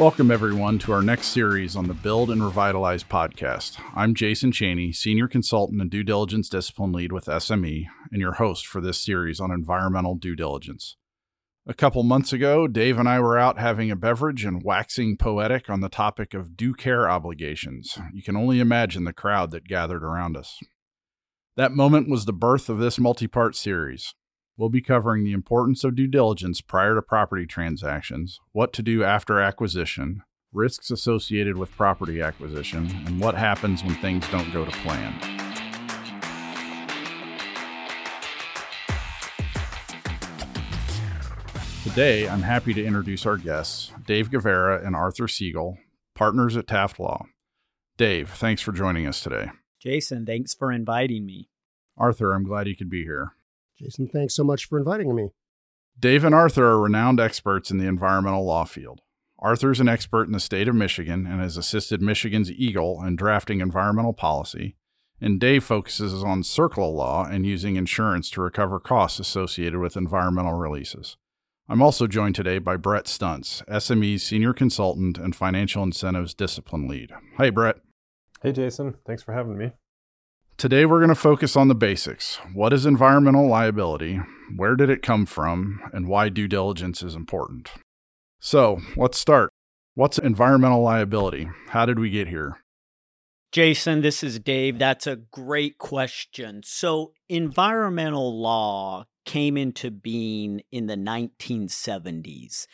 Welcome, everyone, to our next series on the Build and Revitalize podcast. I'm Jason Cheney, Senior Consultant and Due Diligence Discipline Lead with SME, and your host for this series on environmental due diligence. A couple months ago, Dave and I were out having a beverage and waxing poetic on the topic of due care obligations. You can only imagine the crowd that gathered around us. That moment was the birth of this multi part series. We'll be covering the importance of due diligence prior to property transactions, what to do after acquisition, risks associated with property acquisition, and what happens when things don't go to plan. Today, I'm happy to introduce our guests, Dave Guevara and Arthur Siegal, partners at Taft Law. Dave, thanks for joining us today. Jason, thanks for inviting me. Arthur, I'm glad you could be here. Jason, thanks so much for inviting me. Dave and Arthur are renowned experts in the environmental law field. Arthur is an expert in the state of Michigan and has assisted Michigan's EGLE in drafting environmental policy, and Dave focuses on CERCLA law and using insurance to recover costs associated with environmental releases. I'm also joined today by Bret Stuntz, SME's Senior Consultant and Financial Incentives Discipline Lead. Hey, Bret. Hey, Jason. Thanks for having me. Today, we're going to focus on the basics. What is environmental liability? Where did it come from? And why due diligence is important. So, let's start. What's environmental liability? How did we get here? Jason, this is Dave. That's a great question. So, environmental law came into being in the 1970s.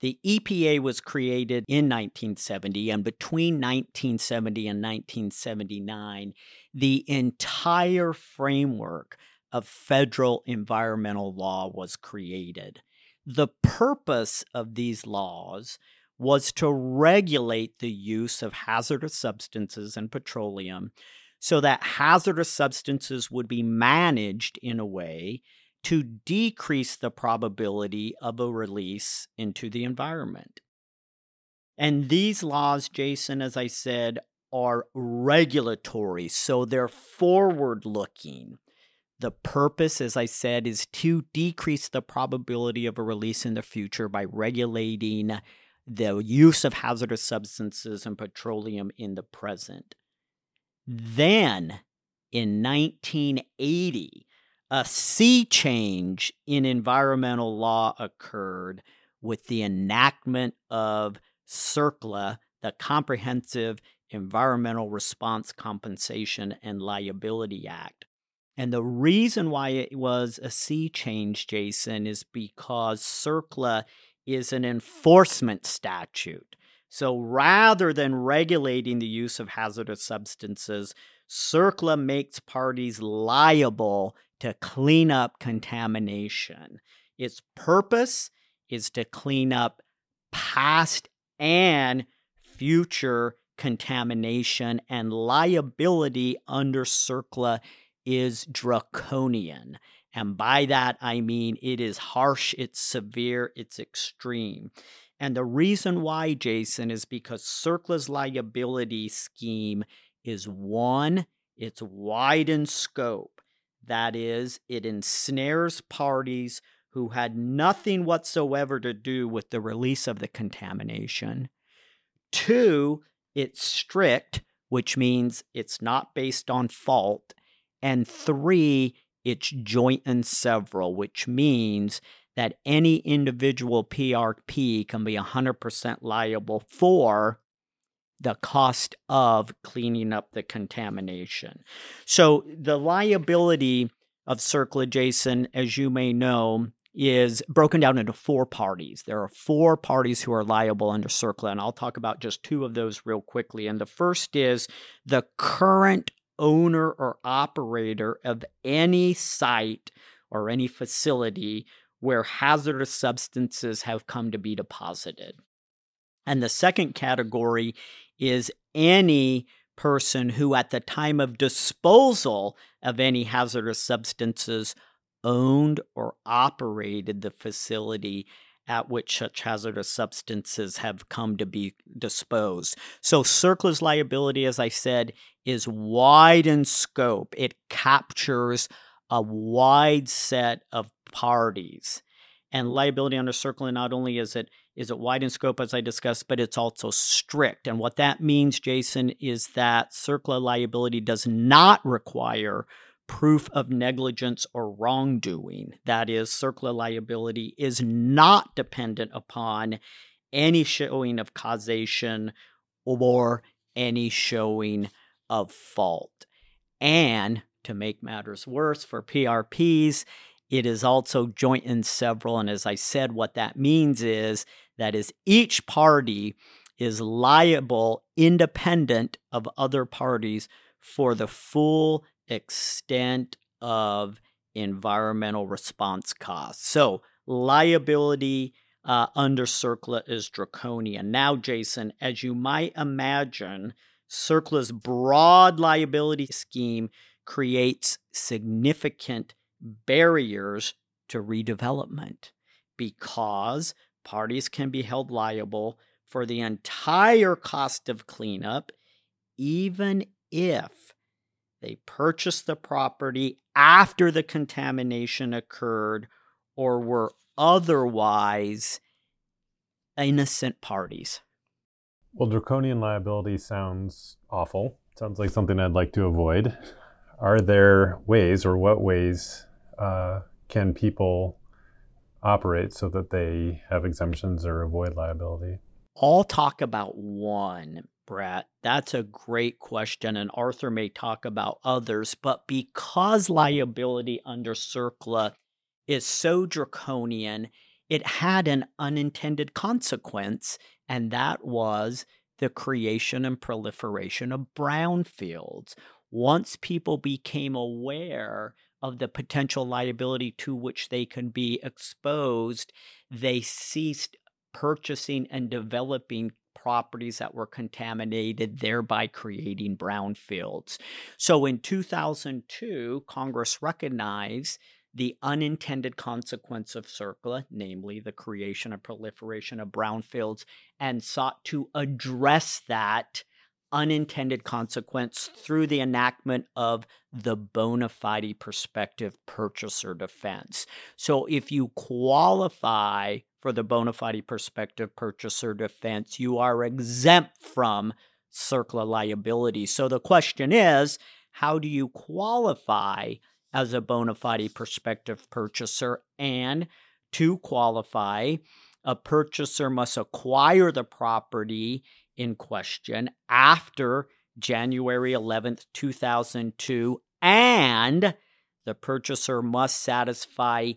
The EPA was created in 1970, and between 1970 and 1979, the entire framework of federal environmental law was created. The purpose of these laws was to regulate the use of hazardous substances and petroleum so that hazardous substances would be managed in a way to decrease the probability of a release into the environment. And these laws, Jason, as I said, are regulatory, so they're forward looking. The purpose, as I said, is to decrease the probability of a release in the future by regulating the use of hazardous substances and petroleum in the present. Then, in 1980, a sea change in environmental law occurred with the enactment of CERCLA, the Comprehensive Environmental Response Compensation and Liability Act. And the reason why it was a sea change, Jason, is because CERCLA is an enforcement statute. So rather than regulating the use of hazardous substances, CERCLA makes parties liable to clean up contamination. Its purpose is to clean up past and future contamination, and liability under CERCLA is draconian. And by that, I mean it is harsh, it's severe, it's extreme. And the reason why, Jason, is because CERCLA's liability scheme is one, it's wide in scope. That is, it ensnares parties who had nothing whatsoever to do with the release of the contamination. Two, it's strict, which means it's not based on fault. And three, it's joint and several, which means that any individual PRP can be 100% liable for the cost of cleaning up the contamination. So the liability of CERCLA, Jason, as you may know, is broken down into four parties. There are four parties who are liable under CERCLA, and I'll talk about just two of those real quickly. And the first is the current owner or operator of any site or any facility where hazardous substances have come to be deposited. And the second category is any person who, at the time of disposal of any hazardous substances, owned or operated the facility at which such hazardous substances have come to be disposed. So, CERCLA's liability, as I said, is wide in scope. It captures a wide set of parties. And liability under CERCLA not only is it is it wide in scope, as I discussed, but it's also strict. And what that means, Jason, is that CERCLA liability does not require proof of negligence or wrongdoing. That is, CERCLA liability is not dependent upon any showing of causation or any showing of fault. And to make matters worse for PRPs, it is also joint and several. And as I said, what that means is that is each party is liable independent of other parties for the full extent of environmental response costs. So liability uh, under CERCLA is draconian. Now, Jason, as you might imagine, CERCLA's broad liability scheme creates significant barriers to redevelopment because parties can be held liable for the entire cost of cleanup, even if they purchased the property after the contamination occurred or were otherwise innocent parties. Well, draconian liability sounds awful. Sounds like something I'd like to avoid. Are there ways, or what ways, uh, can people operate so that they have exemptions or avoid liability? I'll talk about one, Bret. That's a great question, and Arthur may talk about others. But because liability under CERCLA is so draconian, it had an unintended consequence, and that was the creation and proliferation of brownfields. Once people became aware of the potential liability to which they can be exposed, they ceased purchasing and developing properties that were contaminated, thereby creating brownfields. So in 2002, Congress recognized the unintended consequence of CERCLA, namely the creation and proliferation of brownfields, and sought to address that unintended consequence through the enactment of the bona fide prospective purchaser defense. So if you qualify for the bona fide prospective purchaser defense, you are exempt from CERCLA liability. So the question is, how do you qualify as a bona fide prospective purchaser. And to qualify, a purchaser must acquire the property in question after January 11th, 2002, and the purchaser must satisfy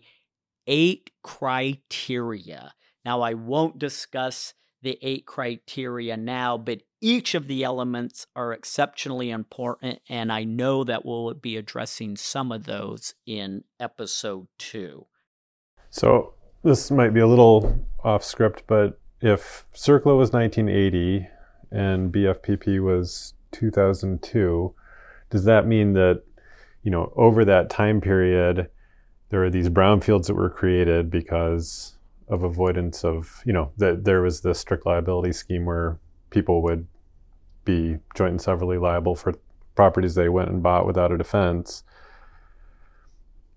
eight criteria. Now, I won't discuss the eight criteria now, but each of the elements are exceptionally important, and I know that we'll be addressing some of those in episode two. So, this might be a little off script, but if CERCLA was 1980 and BFPP was 2002, does that mean that, you know, over that time period, there are these brownfields that were created because of avoidance of, you know, that there was this strict liability scheme where people would be joint and severally liable for properties they went and bought without a defense.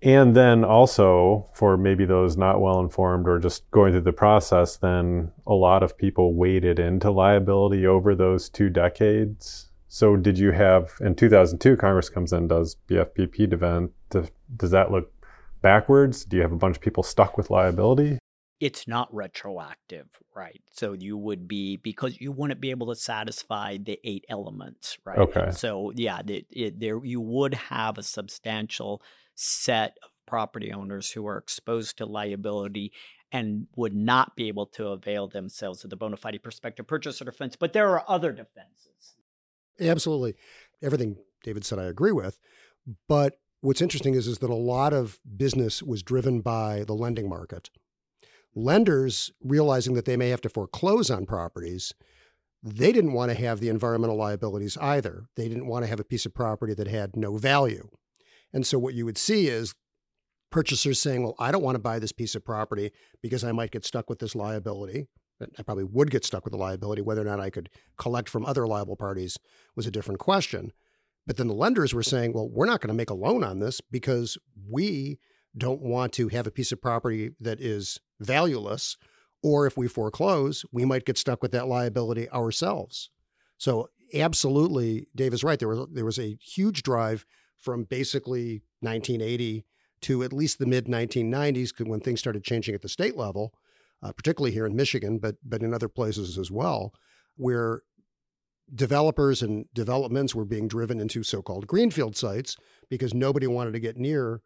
And then also for maybe those not well informed or just going through the process, then a lot of people waded into liability over those two decades. So did you have in 2002 Congress comes in does BFPP event does that look backwards? Do you have a bunch of people stuck with liability? it's not retroactive, right? So you would be because you wouldn't be able to satisfy the eight elements, right? Okay. So yeah, it, it, there you would have a substantial set of property owners who are exposed to liability and would not be able to avail themselves of the bona fide prospective purchaser defense. But there are other defenses. Absolutely, everything David said, I agree with. But what's interesting is is that a lot of business was driven by the lending market lenders realizing that they may have to foreclose on properties they didn't want to have the environmental liabilities either they didn't want to have a piece of property that had no value and so what you would see is purchasers saying well i don't want to buy this piece of property because i might get stuck with this liability i probably would get stuck with the liability whether or not i could collect from other liable parties was a different question but then the lenders were saying well we're not going to make a loan on this because we don't want to have a piece of property that is valueless Or if we foreclose, we might get stuck with that liability ourselves. So absolutely, Dave is right. There was there was a huge drive from basically 1980 to at least the mid 1990s when things started changing at the state level, uh, particularly here in Michigan, but but in other places as well, where developers and developments were being driven into so-called greenfield sites because nobody wanted to get near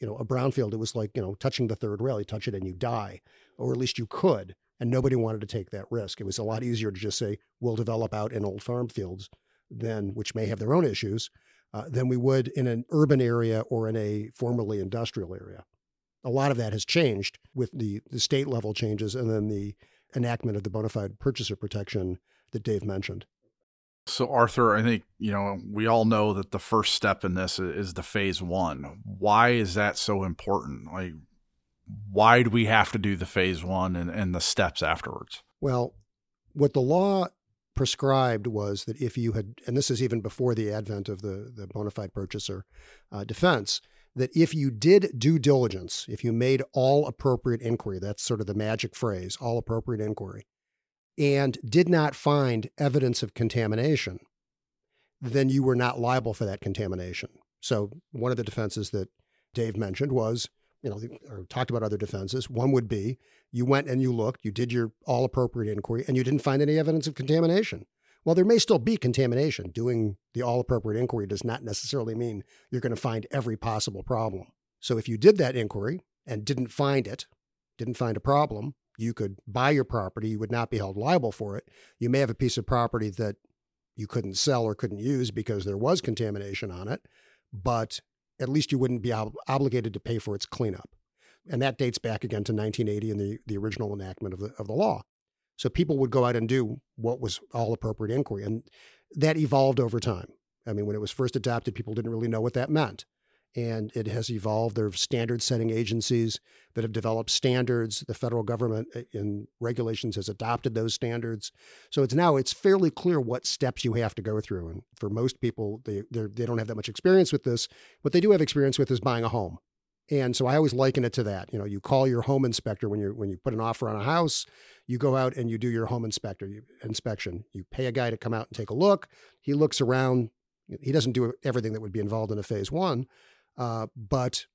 you know a brownfield. It was like you know touching the third rail you touch it and you die or at least you could and nobody wanted to take that risk. It was a lot easier to just say we'll develop out in old farm fields than which may have their own issues uh, than we would in an urban area or in a formerly industrial area a lot of that has changed with the, the state level changes and then the enactment of the bona fide purchaser protection that dave mentioned so, Arthur, I think, you know, we all know that the first step in this is the phase one. Why is that so important? Like, why do we have to do the phase one and, and the steps afterwards? Well, what the law prescribed was that if you had, and this is even before the advent of the, the bona fide purchaser uh, defense, that if you did due diligence, if you made all appropriate inquiry, that's sort of the magic phrase, all appropriate inquiry, and did not find evidence of contamination, then you were not liable for that contamination. So one of the defenses that Dave mentioned was, you know, or talked about other defenses. One would be you went and you looked, you did your all appropriate inquiry, and you didn't find any evidence of contamination. Well, there may still be contamination. Doing the all appropriate inquiry does not necessarily mean you're going to find every possible problem. So if you did that inquiry and didn't find it, didn't find a problem, you could buy your property, you would not be held liable for it. You may have a piece of property that you couldn't sell or couldn't use because there was contamination on it, but at least you wouldn't be ob- obligated to pay for its cleanup. And that dates back again to 1980 and the, the original enactment of the, of the law. So people would go out and do what was all appropriate inquiry. And that evolved over time. I mean, when it was first adopted, people didn't really know what that meant and it has evolved. There are standard setting agencies that have developed standards. The federal government uh, in regulations has adopted those standards. So it's now it's fairly clear what steps you have to go through. And for most people, they they don't have that much experience with this. What they do have experience with is buying a home. And so I always liken it to that. You know, you call your home inspector when you when you put an offer on a house. You go out and you do your home inspector you, inspection. You pay a guy to come out and take a look. He looks around. He doesn't do everything that would be involved in a phase one, uh, but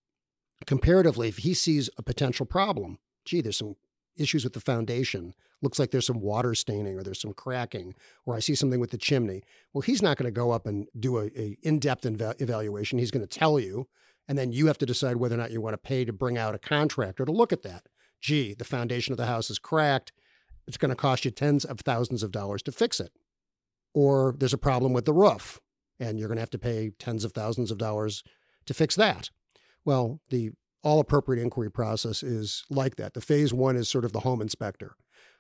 comparatively, if he sees a potential problem, gee, there's some issues with the foundation. Looks like there's some water staining or there's some cracking, or I see something with the chimney. Well, he's not going to go up and do a, a in-depth inv- evaluation. He's going to tell you, and then you have to decide whether or not you want to pay to bring out a contractor to look at that. Gee, the foundation of the house is cracked. It's going to cost you tens of thousands of dollars to fix it. Or there's a problem with the roof, and you're going to have to pay tens of thousands of dollars to fix that? Well, the all appropriate inquiry process is like that. The phase one is sort of the home inspector.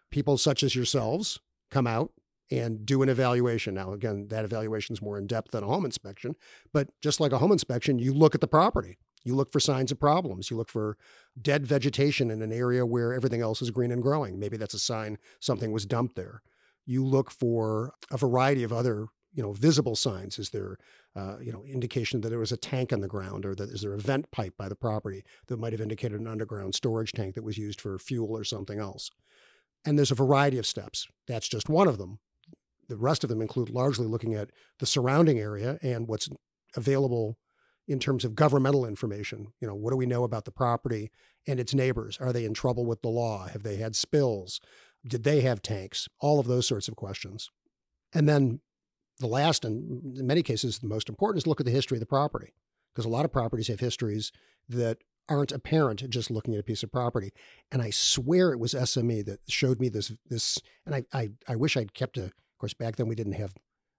People such as yourselves come out and do an evaluation. Now, again, that evaluation is more in depth than a home inspection, but just like a home inspection, you look at the property. You look for signs of problems. You look for dead vegetation in an area where everything else is green and growing. Maybe that's a sign something was dumped there. You look for a variety of other you know visible signs is there uh, you know indication that there was a tank on the ground or that is there a vent pipe by the property that might have indicated an underground storage tank that was used for fuel or something else? And there's a variety of steps. That's just one of them. The rest of them include largely looking at the surrounding area and what's available in terms of governmental information. You know what do we know about the property and its neighbors? Are they in trouble with the law? Have they had spills? Did they have tanks? All of those sorts of questions. And then the last and in many cases the most important is look at the history of the property because a lot of properties have histories that aren't apparent just looking at a piece of property. And I swear it was SME that showed me this this and I I, I wish I'd kept a of course back then we didn't have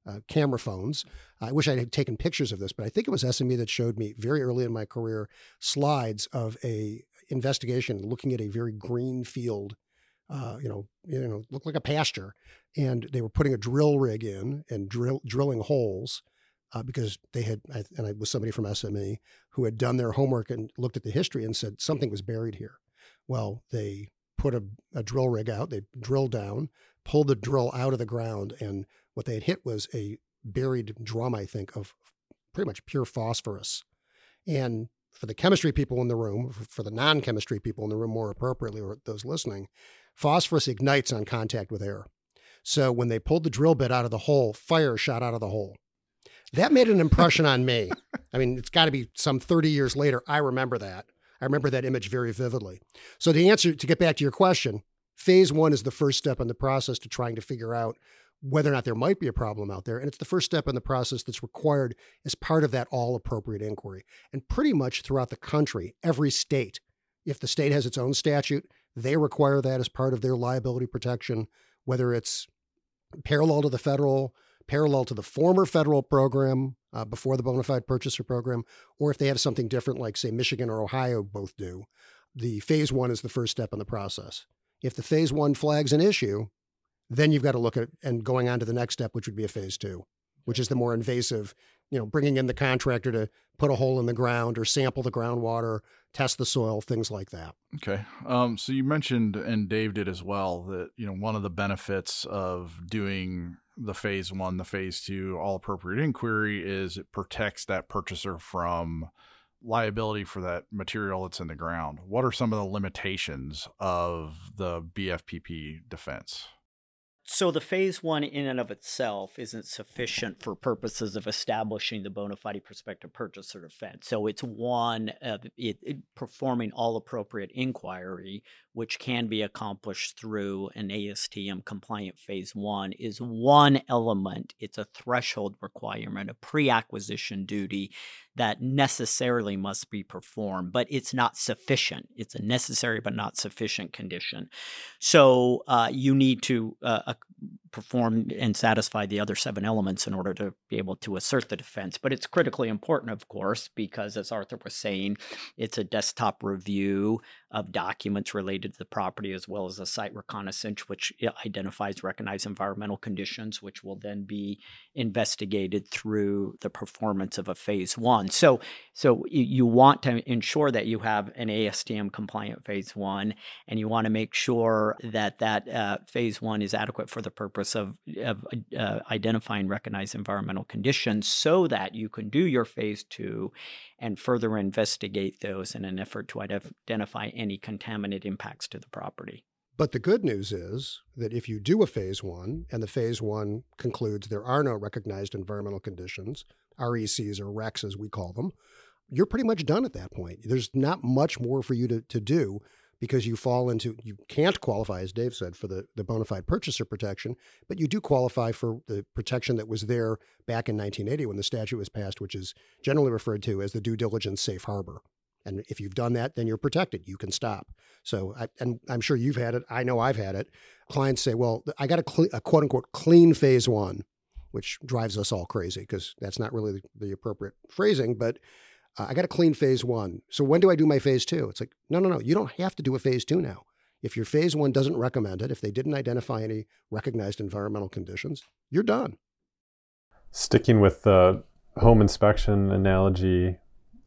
uh, camera phones. I wish I had taken pictures of this, but I think it was SME that showed me very early in my career slides of a investigation looking at a very green field uh, you know, you know, looked like a pasture, and they were putting a drill rig in and drill, drilling holes uh, because they had, and I was somebody from SME who had done their homework and looked at the history and said something was buried here. Well, they put a, a drill rig out, they drilled down, pulled the drill out of the ground, and what they had hit was a buried drum, I think, of pretty much pure phosphorus. And for the chemistry people in the room, for the non chemistry people in the room more appropriately, or those listening, phosphorus ignites on contact with air. So when they pulled the drill bit out of the hole, fire shot out of the hole. That made an impression on me. I mean, it's got to be some 30 years later. I remember that. I remember that image very vividly. So, the answer to get back to your question, phase one is the first step in the process to trying to figure out whether or not there might be a problem out there. And it's the first step in the process that's required as part of that all appropriate inquiry. And pretty much throughout the country, every state, if the state has its own statute, they require that as part of their liability protection, whether it's parallel to the federal, parallel to the former federal program uh, before the bona fide purchaser program, or if they have something different, like, say, Michigan or Ohio both do. The phase one is the first step in the process. If the phase one flags an issue, then you've got to look at and going on to the next step, which would be a phase two, which is the more invasive, you know, bringing in the contractor to put a hole in the ground or sample the groundwater, test the soil, things like that. Okay. Um, so you mentioned, and Dave did as well, that you know one of the benefits of doing the phase one, the phase two, all appropriate inquiry is it protects that purchaser from liability for that material that's in the ground. What are some of the limitations of the BFPP defense? So the phase one in and of itself isn't sufficient for purposes of establishing the bona fide prospective purchaser defense. So it's one of it, it, performing all appropriate inquiry, which can be accomplished through an ASTM compliant phase one, is one element. It's a threshold requirement, a pre-acquisition duty that necessarily must be performed, but it's not sufficient. It's a necessary but not sufficient condition. So uh, you need to uh, perform and satisfy the other seven elements in order to be able to assert the defense. But it's critically important, of course, because as Arthur was saying, it's a desktop review of documents related to the property as well as a site reconnaissance, which identifies recognized environmental conditions, which will then be investigated through the performance of a phase one. So, so you want to ensure that you have an ASTM compliant phase one, and you want to make sure that that uh, phase one is adequate for the purpose of, of uh, identifying recognized environmental conditions, so that you can do your phase two and further investigate those in an effort to identify any contaminant impacts to the property. But the good news is that if you do a phase one and the phase one concludes there are no recognized environmental conditions, RECs or RECs as we call them, you're pretty much done at that point. There's not much more for you to, to do because you fall into you can't qualify as dave said for the, the bona fide purchaser protection but you do qualify for the protection that was there back in 1980 when the statute was passed which is generally referred to as the due diligence safe harbor. And if you've done that then you're protected. You can stop. So I, and i'm sure you've had it. I know i've had it. Clients say well i got a, cl- a quote unquote clean phase one which drives us all crazy because that's not really the, the appropriate phrasing but uh, I got to clean phase one. So when do I do my phase two? It's like, no, no, no. You don't have to do a phase two now. If your phase one doesn't recommend it, if they didn't identify any recognized environmental conditions, you're done. Sticking with the home inspection analogy,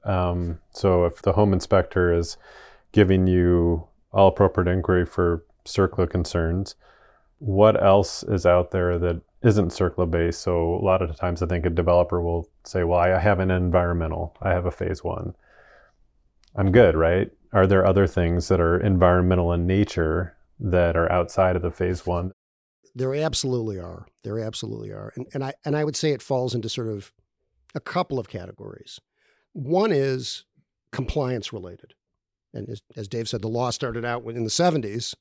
um, so if the home inspector is giving you all appropriate inquiry for CERCLA concerns, what else is out there that isn't CERCLA based. So a lot of times I think a developer will say, well, I have an environmental, I have a phase one. I'm good, right? Are there other things that are environmental in nature that are outside of the phase one? There absolutely are. There absolutely are. And, and I and I would say it falls into sort of a couple of categories. One is compliance related. And as, as Dave said, the law started out in the 70s.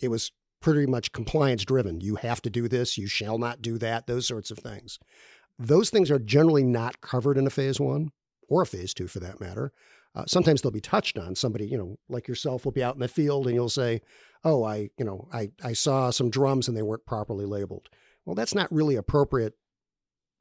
It was pretty much compliance driven. You have to do this, you shall not do that, those sorts of things. Those things are generally not covered in a phase one or a phase two for that matter. Uh, sometimes they'll be touched on. Somebody, you know, like yourself will be out in the field and you'll say, Oh, I, you know, I, I saw some drums and they weren't properly labeled. Well, that's not really appropriate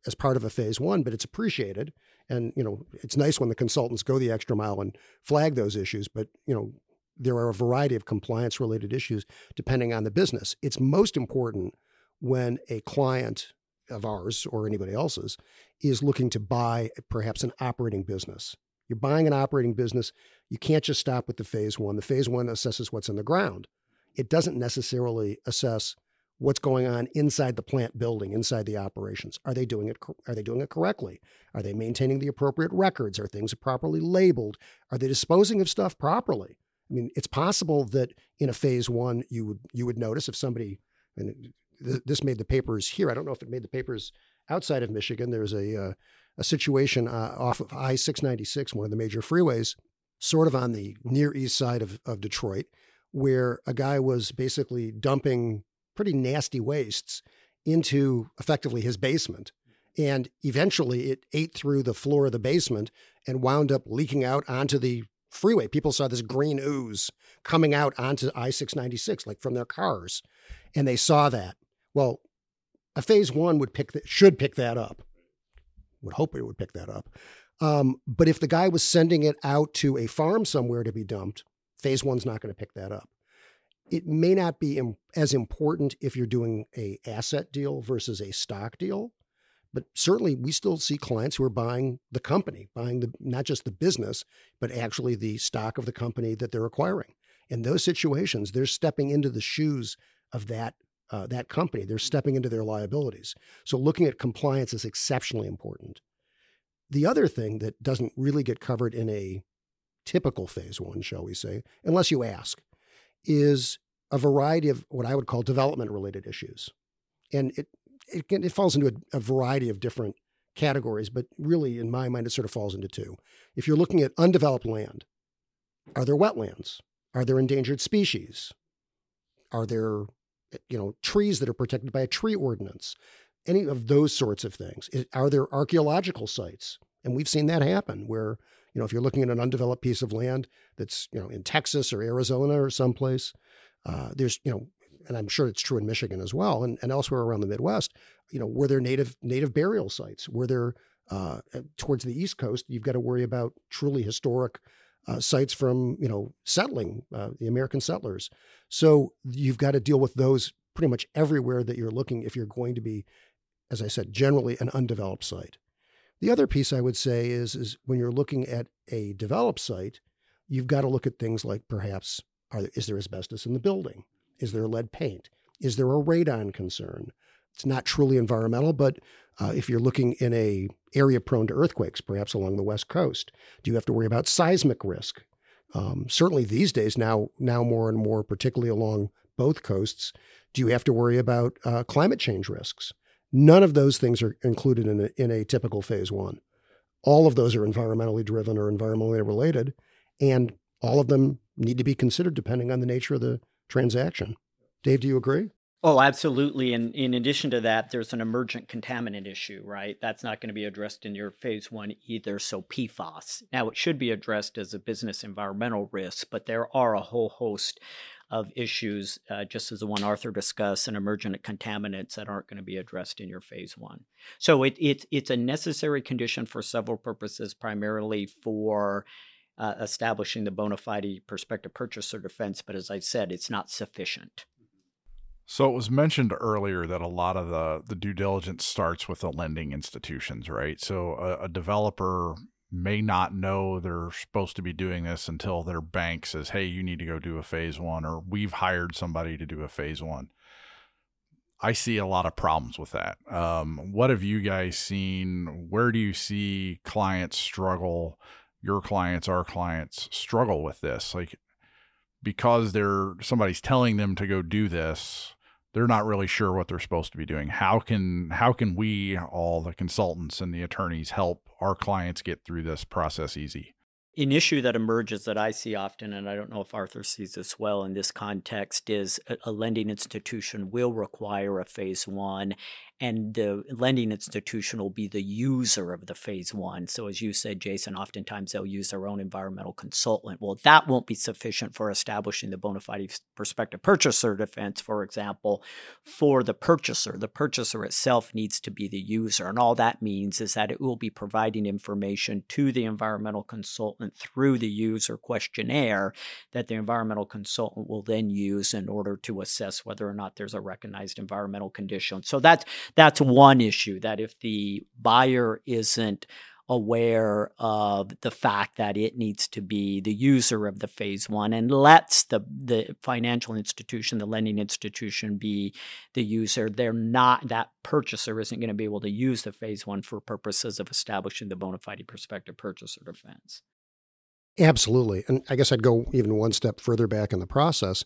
as part of a phase one, but it's appreciated. And, you know, it's nice when the consultants go the extra mile and flag those issues. But, you know, there are a variety of compliance related issues depending on the business. It's most important when a client of ours or anybody else's is looking to buy perhaps an operating business. You're buying an operating business, you can't just stop with the phase one. The phase one assesses what's in the ground. It doesn't necessarily assess what's going on inside the plant building, inside the operations. Are they doing it? Are they doing it correctly? Are they maintaining the appropriate records? Are things properly labeled? Are they disposing of stuff properly? I mean, it's possible that in a phase one, you would you would notice if somebody, and this made the papers here. I don't know if it made the papers outside of Michigan. There's a uh, a situation uh, off of I six ninety six, one of the major freeways, sort of on the near east side of of Detroit, where a guy was basically dumping pretty nasty wastes into effectively his basement. And eventually it ate through the floor of the basement and wound up leaking out onto the freeway. People saw this green ooze coming out onto I 696, like from their cars. And they saw that. Well, a phase one would pick that, should pick that up. Would hope it would pick that up. Um, but if the guy was sending it out to a farm somewhere to be dumped, phase one's not going to pick that up. It may not be as important if you're doing a asset deal versus a stock deal, but certainly we still see clients who are buying the company, buying the not just the business, but actually the stock of the company that they're acquiring. In those situations, they're stepping into the shoes of that uh, that company. They're stepping into their liabilities. So looking at compliance is exceptionally important. The other thing that doesn't really get covered in a typical phase one, shall we say, unless you ask, is a variety of what I would call development related issues. And it, it, it falls into a, a variety of different categories, but really, in my mind, it sort of falls into two. If you're looking at undeveloped land, are there wetlands? Are there endangered species? Are there, you know, trees that are protected by a tree ordinance? Any of those sorts of things. Are there archaeological sites? And we've seen that happen where, you know, if you're looking at an undeveloped piece of land that's, you know, in Texas or Arizona or someplace, uh, there's, you know, and I'm sure it's true in Michigan as well, and, and elsewhere around the Midwest. You know, were there native native burial sites? Were there uh, uh, towards the East Coast? You've got to worry about truly historic uh, sites from you know settling uh, the American settlers. So you've got to deal with those pretty much everywhere that you're looking if you're going to be, as I said, generally an undeveloped site. The other piece I would say is is when you're looking at a developed site, you've got to look at things like perhaps are there, is there asbestos in the building? Is there lead paint? Is there a radon concern? It's not truly environmental, but uh, if you're looking in a area prone to earthquakes, perhaps along the west coast, do you have to worry about seismic risk? Um, certainly these days, now now more and more, particularly along both coasts, do you have to worry about uh, climate change risks? None of those things are included in a, in a typical phase one. All of those are environmentally driven or environmentally related, and all of them need to be considered depending on the nature of the transaction. Dave, do you agree? Oh, absolutely. And in addition to that, there's an emergent contaminant issue, right? That's not going to be addressed in your phase one either. So, PFAS. Now, it should be addressed as a business environmental risk, but there are a whole host of issues, uh, just as the one Arthur discussed, and emergent contaminants that aren't going to be addressed in your phase one. So, it, it, it's a necessary condition for several purposes, primarily for uh, establishing the bona fide prospective purchaser defense, but as I said, it's not sufficient. So it was mentioned earlier that a lot of the, the due diligence starts with the lending institutions, right? So a, a developer may not know they're supposed to be doing this until their bank says, hey, you need to go do a phase one, or we've hired somebody to do a phase one. I see a lot of problems with that. Um, what have you guys seen? Where do you see clients struggle? Your clients, our clients struggle with this. Like because they're somebody's telling them to go do this, they're not really sure what they're supposed to be doing. How can how can we all the consultants and the attorneys help our clients get through this process easy? An issue that emerges that I see often, and I don't know if Arthur sees this well in this context, is a lending institution will require a phase one and the lending institution will be the user of the phase one. So, as you said, Jason, oftentimes they'll use their own environmental consultant. Well, that won't be sufficient for establishing the bona fide prospective purchaser defense, for example, for the purchaser. The purchaser itself needs to be the user. And all that means is that it will be providing information to the environmental consultant through the user questionnaire that the environmental consultant will then use in order to assess whether or not there's a recognized environmental condition. So, that's that's one issue that if the buyer isn't aware of the fact that it needs to be the user of the phase one and lets the the financial institution, the lending institution be the user, they're not that purchaser isn't going to be able to use the phase one for purposes of establishing the bona fide prospective purchaser defense. Absolutely. And I guess I'd go even one step further back in the process.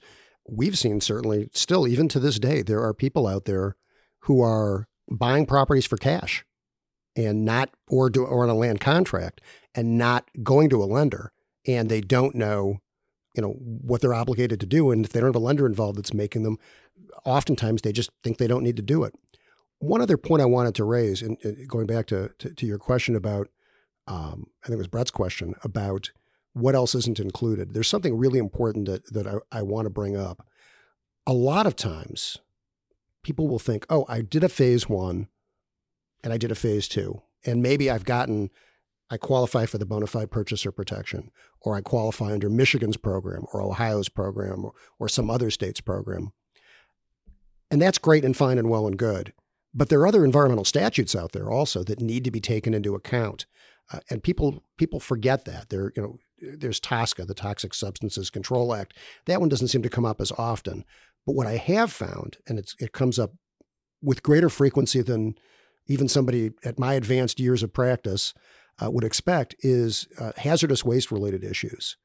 We've seen certainly still, even to this day, there are people out there who are buying properties for cash and not or do or on a land contract and not going to a lender and they don't know you know what they're obligated to do and if they don't have a lender involved that's making them oftentimes they just think they don't need to do it. One other point i wanted to raise and going back to, to, to your question about um, i think it was bret's question about what else isn't included. There's something really important that, that I, I want to bring up. A lot of times people will think oh i did a phase one and I did a phase two. And maybe I've gotten, I qualify for the bona fide purchaser protection, or I qualify under Michigan's program, or Ohio's program, or, or some other state's program. And that's great and fine and well and good. But there are other environmental statutes out there also that need to be taken into account. Uh, and people people forget that. There, you know, there's TSCA, the Toxic Substances Control Act. That one doesn't seem to come up as often. But what I have found, and it comes up with greater frequency than even somebody at my advanced years of practice uh, would expect is uh, hazardous waste related issues.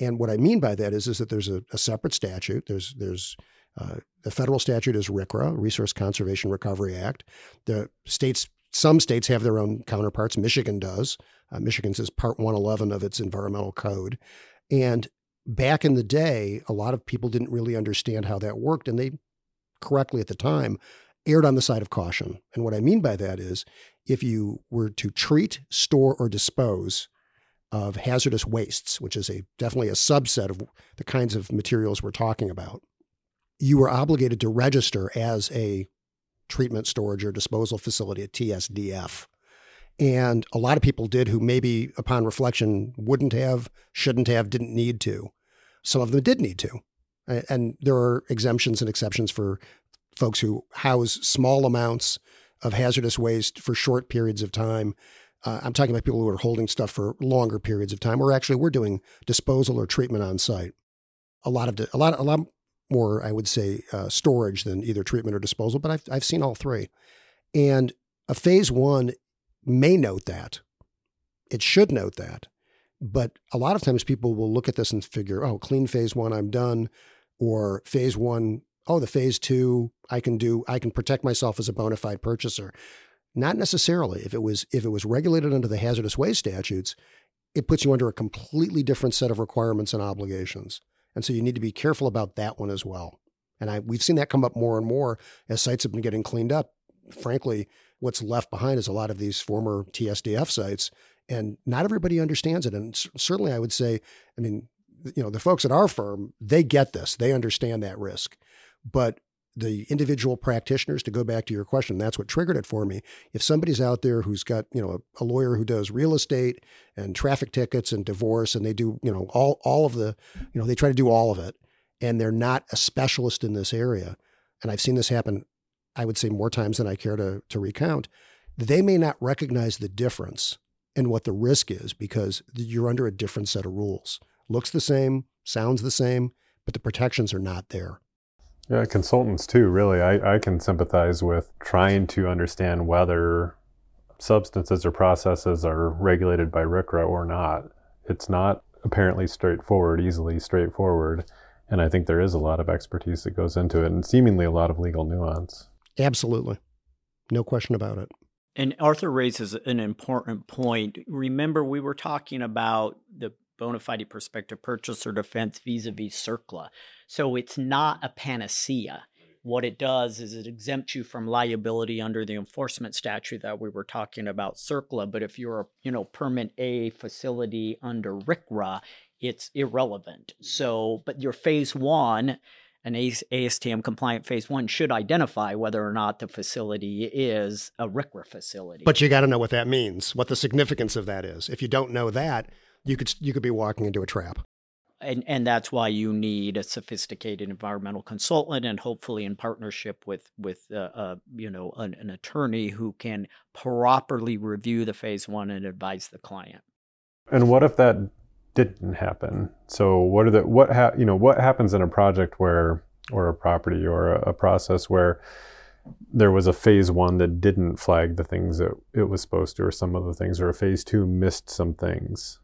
And what I mean by that is, is that there's a, a separate statute. There's there's uh, the federal statute is RCRA, Resource Conservation Recovery Act. The states, some states have their own counterparts. Michigan does. Uh, Michigan's is Part 111 of its environmental code. And back in the day, a lot of people didn't really understand how that worked, and they correctly at the time erred on the side of caution. And what I mean by that is if you were to treat, store, or dispose of hazardous wastes, which is a definitely a subset of the kinds of materials we're talking about, you were obligated to register as a treatment, storage, or disposal facility, a TSDF. And a lot of people did who maybe upon reflection wouldn't have, shouldn't have, didn't need to. Some of them did need to. And there are exemptions and exceptions for folks who house small amounts of hazardous waste for short periods of time. Uh, I'm talking about people who are holding stuff for longer periods of time, or actually we're doing disposal or treatment on site. A lot of a lot a lot more, I would say, uh, storage than either treatment or disposal. But I've I've seen all three, and a phase one may note that. It should note that, but a lot of times people will look at this and figure, oh, clean phase one, I'm done, or phase one oh, the phase two, I can do, I can protect myself as a bona fide purchaser. Not necessarily. If it was if it was regulated under the hazardous waste statutes, it puts you under a completely different set of requirements and obligations. And so you need to be careful about that one as well. And I, we've seen that come up more and more as sites have been getting cleaned up. Frankly, what's left behind is a lot of these former TSDF sites, and not everybody understands it. And certainly, I would say, I mean, you know, the folks at our firm, they get this, they understand that risk. But the individual practitioners, to go back to your question, that's what triggered it for me. If somebody's out there who's got, you know, a, a, lawyer who does real estate and traffic tickets and divorce, and they do, you know, all all of the, you know, they try to do all of it, and they're not a specialist in this area, and I've seen this happen, I would say more times than I care to to recount. They may not recognize the difference and what the risk is because you're under a different set of rules. Looks the same, sounds the same, but the protections are not there. Yeah, consultants too, really. I, I can sympathize with trying to understand whether substances or processes are regulated by RCRA or not. It's not apparently straightforward, easily straightforward. And I think there is a lot of expertise that goes into it and seemingly a lot of legal nuance. Absolutely. No question about it. And Arthur raises an important point. Remember, we were talking about the bona fide prospective purchaser defense vis-a-vis CERCLA. So it's not a panacea. What it does is it exempts you from liability under the enforcement statute that we were talking about, CERCLA. But if you're a you know permit A facility under RCRA, it's irrelevant. So, but your phase one, an ASTM compliant phase one should identify whether or not the facility is a RCRA facility. But you got to know what that means, what the significance of that is. If you don't know that, you could you could be walking into a trap. And and that's why you need a sophisticated environmental consultant, and hopefully in partnership with with uh, uh, you know an, an attorney who can properly review the phase one and advise the client. And what if that didn't happen? So what are the what ha- you know what happens in a project where or a property or a, a process where there was a phase one that didn't flag the things that it was supposed to, or some of the things, or a phase two missed some things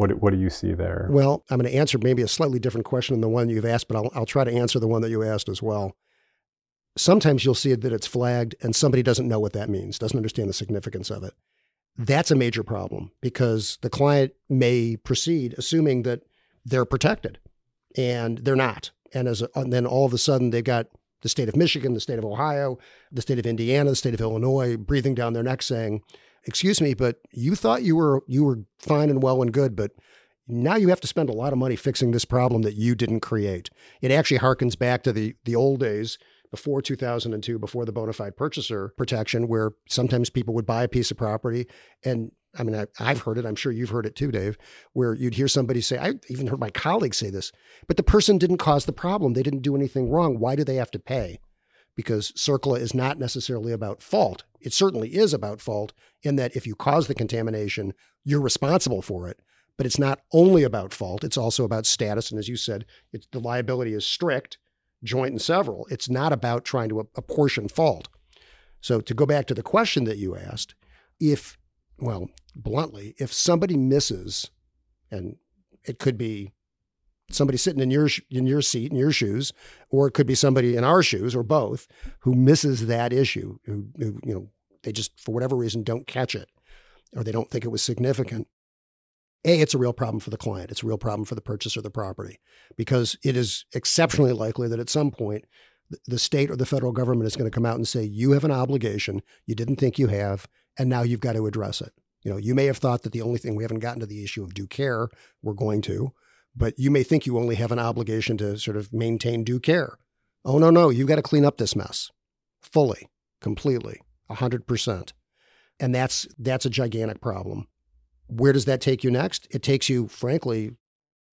What what do you see there? Well, I'm going to answer maybe a slightly different question than the one you've asked, but I'll I'll try to answer the one that you asked as well. Sometimes you'll see that it's flagged and somebody doesn't know what that means, doesn't understand the significance of it. That's a major problem because the client may proceed assuming that they're protected and they're not. And as a, and then all of a sudden they've got the state of Michigan, the state of Ohio, the state of Indiana, the state of Illinois breathing down their neck saying, "Excuse me, but you thought you were you were fine and well and good, but now you have to spend a lot of money fixing this problem that you didn't create." It actually harkens back to the the old days before 2002, before the bona fide purchaser protection, where sometimes people would buy a piece of property and I mean, I, have heard it. I'm sure you've heard it too, Dave, where you'd hear somebody say, I even heard my colleagues say this, but the person didn't cause the problem. They didn't do anything wrong. Why do they have to pay? Because CERCLA is not necessarily about fault. It certainly is about fault in that if you cause the contamination, you're responsible for it. But it's not only about fault, it's also about status. And as you said, the liability is strict, joint and several. It's not about trying to apportion fault. So to go back to the question that you asked, if well, bluntly, if somebody misses, and it could be somebody sitting in your in your seat in your shoes, or it could be somebody in our shoes, or both, who misses that issue, who, who you know they just for whatever reason don't catch it, or they don't think it was significant. A, it's a real problem for the client. It's a real problem for the purchaser of the property because it is exceptionally likely that at some point the state or the federal government is going to come out and say, you have an obligation you didn't think you have, and now you've got to address it. You know, you may have thought that the only thing we haven't gotten to the issue of due care, we're going to, but you may think you only have an obligation to sort of maintain due care. Oh, no, no, you've got to clean up this mess fully, completely, 100%. And that's that's a gigantic problem. Where does that take you next? It takes you, frankly,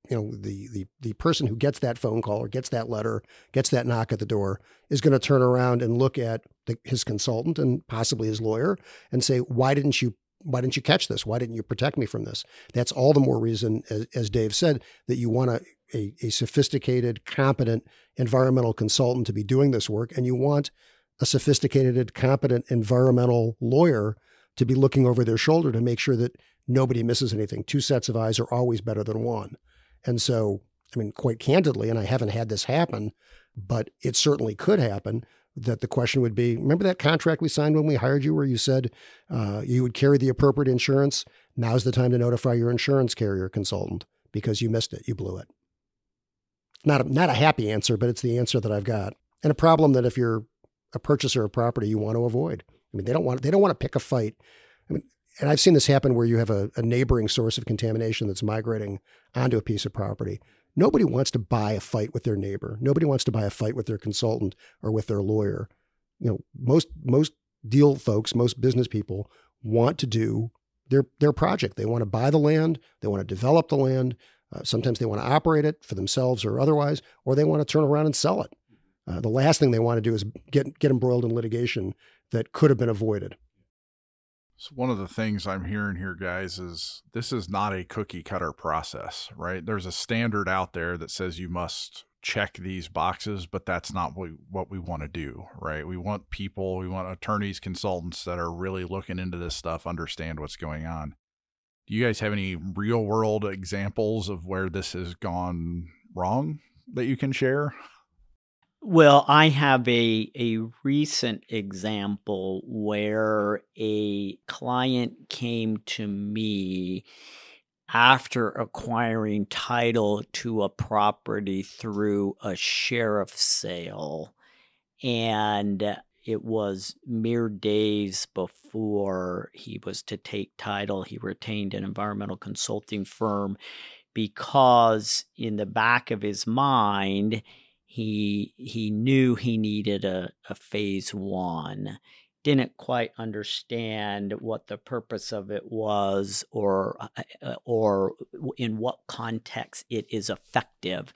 you know, the the the person who gets that phone call or gets that letter, gets that knock at the door, is going to turn around and look at the, his consultant and possibly his lawyer and say, "Why didn't you why didn't you catch this? Why didn't you protect me from this? That's all the more reason, as, as Dave said, that you want a, a, a, sophisticated, competent environmental consultant to be doing this work, and you want a sophisticated, competent environmental lawyer to be looking over their shoulder to make sure that nobody misses anything. Two sets of eyes are always better than one. And so, I mean, quite candidly, and I haven't had this happen, but it certainly could happen that the question would be remember that contract we signed when we hired you where you said uh, you would carry the appropriate insurance? Now's the time to notify your insurance carrier consultant because you missed it. You blew it. Not a, not a happy answer but it's the answer that i've got. And a problem that if you're a purchaser of property you want to avoid. I mean they don't want they don't want to pick a fight. I mean and i've seen this happen where you have a, a neighboring source of contamination that's migrating onto a piece of property Nobody wants to buy a fight with their neighbor. Nobody wants to buy a fight with their consultant or with their lawyer. You know, most most deal folks, most business people want to do their their project. They want to buy the land, they want to develop the land. Uh, sometimes they want to operate it for themselves or otherwise, or they want to turn around and sell it. Uh, the last thing they want to do is get get embroiled in litigation that could have been avoided. So one of the things I'm hearing here, guys, is this is not a cookie cutter process, right? There's a standard out there that says you must check these boxes, but that's not what we, what we want to do, right? We want people, we want attorneys, consultants that are really looking into this stuff, understand what's going on. Do you guys have any real world examples of where this has gone wrong that you can share? Well, I have a a recent example where a client came to me after acquiring title to a property through a sheriff sale and it was mere days before he was to take title. He retained an environmental consulting firm because in the back of his mind he he knew he needed a, a phase one didn't quite understand what the purpose of it was or uh, uh, or in what context it is effective.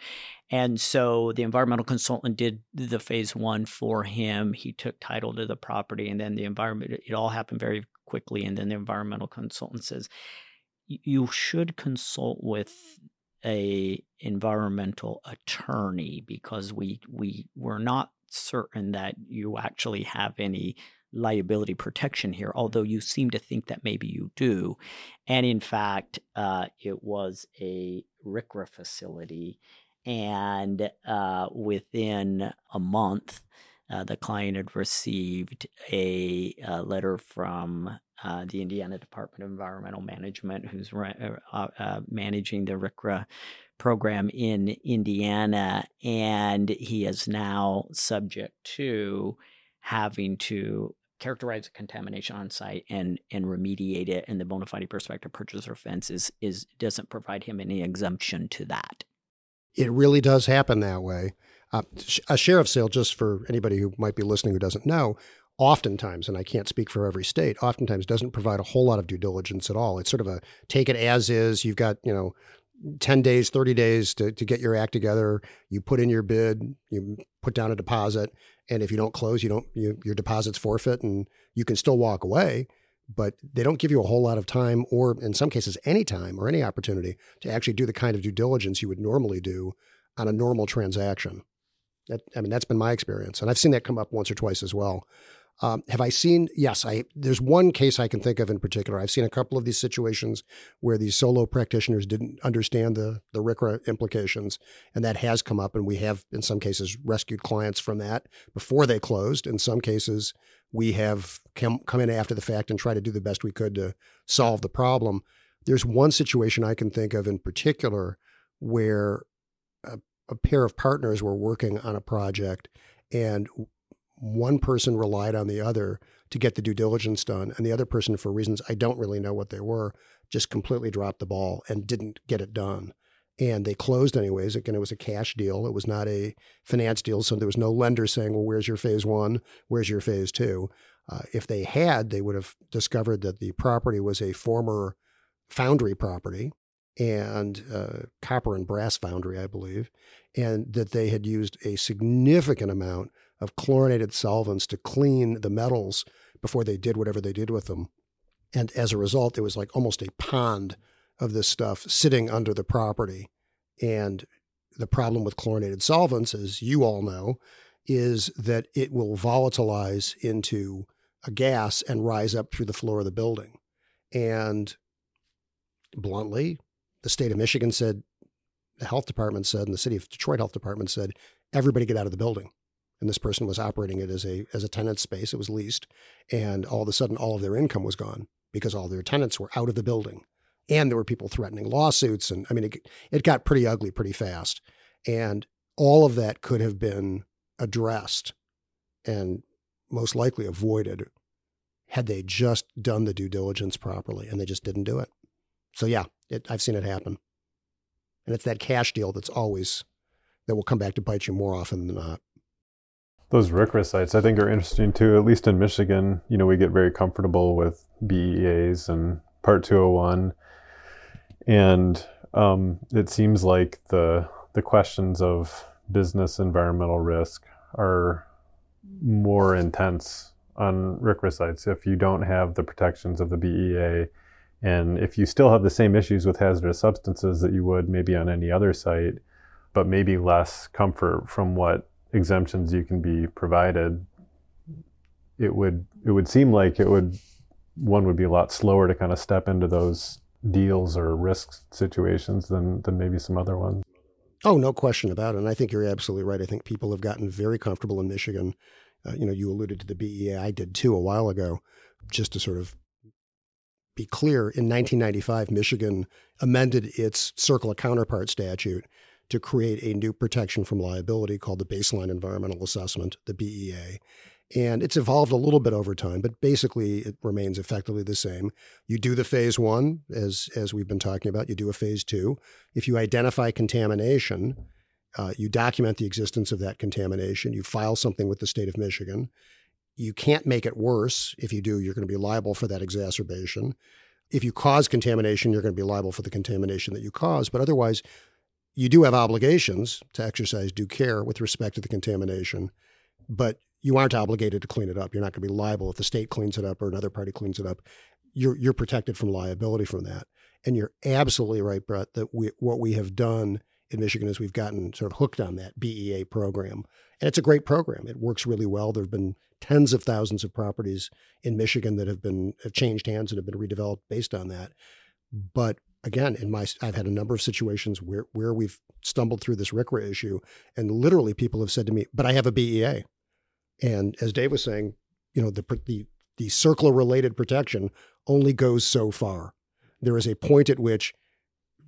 And so the environmental consultant did the phase 1 for him. He took title to the property and then the environment it all happened very quickly and then the environmental consultant says you should consult with a environmental attorney because we we were not certain that you actually have any liability protection here, although you seem to think that maybe you do. And in fact, uh, it was a RCRA facility. And uh, within a month, uh, the client had received a, a letter from uh, the Indiana Department of Environmental Management, who's uh, uh, managing the RCRA program in Indiana, and he is now subject to having to characterize the contamination on site and and remediate it. And the bona fide prospective purchaser offense is, is doesn't provide him any exemption to that. It really does happen that way. Uh, a sheriff sale, just for anybody who might be listening who doesn't know, oftentimes, and I can't speak for every state, oftentimes doesn't provide a whole lot of due diligence at all. It's sort of a take it as is. You've got, you know, 10 days, 30 days to, to get your act together. You put in your bid, you put down a deposit, and if you don't close, you don't you, your deposit's forfeit and you can still walk away, but they don't give you a whole lot of time or in some cases any time or any opportunity to actually do the kind of due diligence you would normally do on a normal transaction. That, I mean, that's been my experience, and I've seen that come up once or twice as well. Um, have I seen? Yes, I. There's one case I can think of in particular. I've seen a couple of these situations where these solo practitioners didn't understand the the RCRA implications, and that has come up. And we have, in some cases, rescued clients from that before they closed. In some cases, we have come come in after the fact and try to do the best we could to solve the problem. There's one situation I can think of in particular where a, a pair of partners were working on a project and one person relied on the other to get the due diligence done, and the other person, for reasons I don't really know what they were, just completely dropped the ball and didn't get it done. And they closed anyways. Again, it was a cash deal. It was not a finance deal. So there was no lender saying, well, where's your phase one? Where's your phase two? Uh, if they had, they would have discovered that the property was a former foundry property and uh, copper and brass foundry, I believe, and that they had used a significant amount of chlorinated solvents to clean the metals before they did whatever they did with them. And as a result, it was like almost a pond of this stuff sitting under the property. And the problem with chlorinated solvents, as you all know, is that it will volatilize into a gas and rise up through the floor of the building. And bluntly, the state of Michigan said, the health department said, and the city of Detroit health department said, everybody get out of the building and this person was operating it as a as a tenant space. It was leased, and all of a sudden, all of their income was gone because all their tenants were out of the building, and there were people threatening lawsuits, and I mean, it it got pretty ugly pretty fast, and all of that could have been addressed, and most likely avoided had they just done the due diligence properly, and they just didn't do it. So yeah, it, I've seen it happen, and it's that cash deal that's always that will come back to bite you more often than not. Those RCRA sites, I think, are interesting too. At least in Michigan, you know, we get very comfortable with BEAs and Part 201, and um, it seems like the the questions of business environmental risk are more intense on RCRA sites if you don't have the protections of the BEA, and if you still have the same issues with hazardous substances that you would maybe on any other site, but maybe less comfort from what exemptions you can be provided, it would it would seem like it would one would be a lot slower to kind of step into those deals or risk situations than than maybe some other ones. Oh, no question about it. And I think you're absolutely right. I think people have gotten very comfortable in Michigan. Uh, you know, you alluded to the BEA. I did too a while ago, just to sort of be clear. In 1995, Michigan amended its CERCLA counterpart statute to create a new protection from liability called the Baseline Environmental Assessment, the BEA. And it's evolved a little bit over time, but basically it remains effectively the same. You do the phase one, as, as we've been talking about, you do a phase two. If you identify contamination, uh, you document the existence of that contamination, you file something with the state of Michigan. You can't make it worse. If you do, you're going to be liable for that exacerbation. If you cause contamination, you're going to be liable for the contamination that you cause. But otherwise, you do have obligations to exercise due care with respect to the contamination, but you aren't obligated to clean it up. You're not going to be liable if the state cleans it up or another party cleans it up. You're you're protected from liability from that. And you're absolutely right, Bret, that we, what we have done in Michigan is we've gotten sort of hooked on that BEA program. And it's a great program. It works really well. There have been tens of thousands of properties in Michigan that have been have changed hands and have been redeveloped based on that. But again, in my I've had a number of situations where where we've stumbled through this RCRA issue, and literally people have said to me, "But I have a BEA," and as Dave was saying, you know, the the the CERCLA related protection only goes so far. There is a point at which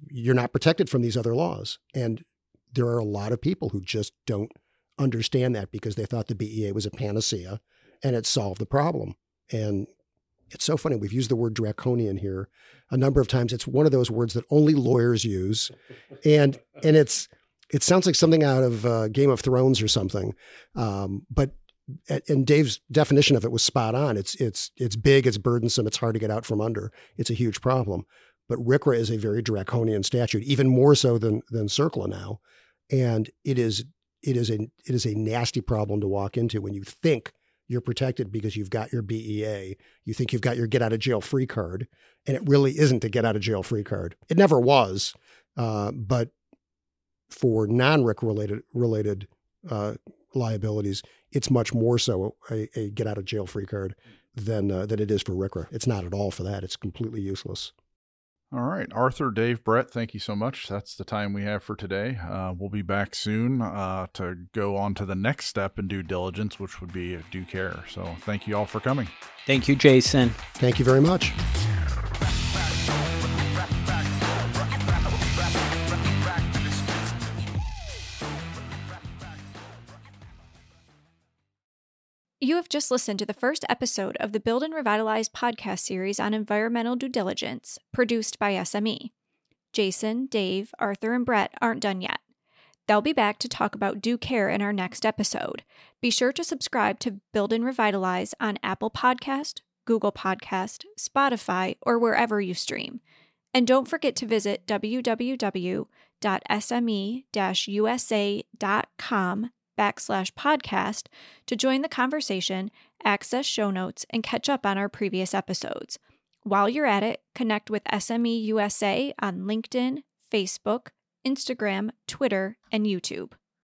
you're not protected from these other laws, and there are a lot of people who just don't understand that because they thought the BEA was a panacea and it solved the problem. And it's so funny. We've used the word draconian here a number of times. It's one of those words that only lawyers use, and and it's it sounds like something out of uh, Game of Thrones or something. Um, but and Dave's definition of it was spot on. It's it's it's big, it's burdensome, it's hard to get out from under. It's a huge problem. But RCRA is a very draconian statute, even more so than than CERCLA now, and it is it is a it is a nasty problem to walk into when you think you're protected because you've got your BEA. You think you've got your get out of jail free card, and it really isn't a get out of jail free card. It never was, uh, but for non-RCRA related related uh, liabilities, it's much more so a, a, get out of jail free card than uh, than it is for RCRA. It's not at all for that. It's completely useless. All right, Arthur, Dave, Bret, thank you so much. That's the time we have for today. Uh, we'll be back soon uh, to go on to the next step in due diligence, which would be due care. So thank you all for coming. Thank you, Jason. Thank you very much. You have just listened to the first episode of the Build and Revitalize podcast series on environmental due diligence, produced by SME. Jason, Dave, Arthur, and Bret aren't done yet. They'll be back to talk about due care in our next episode. Be sure to subscribe to Build and Revitalize on Apple Podcast, Google Podcast, Spotify, or wherever you stream. And don't forget to visit www.sme-usa.com backslash podcast to join the conversation, access show notes, and catch up on our previous episodes. While you're at it, connect with SME USA on LinkedIn, Facebook, Instagram, Twitter, and YouTube.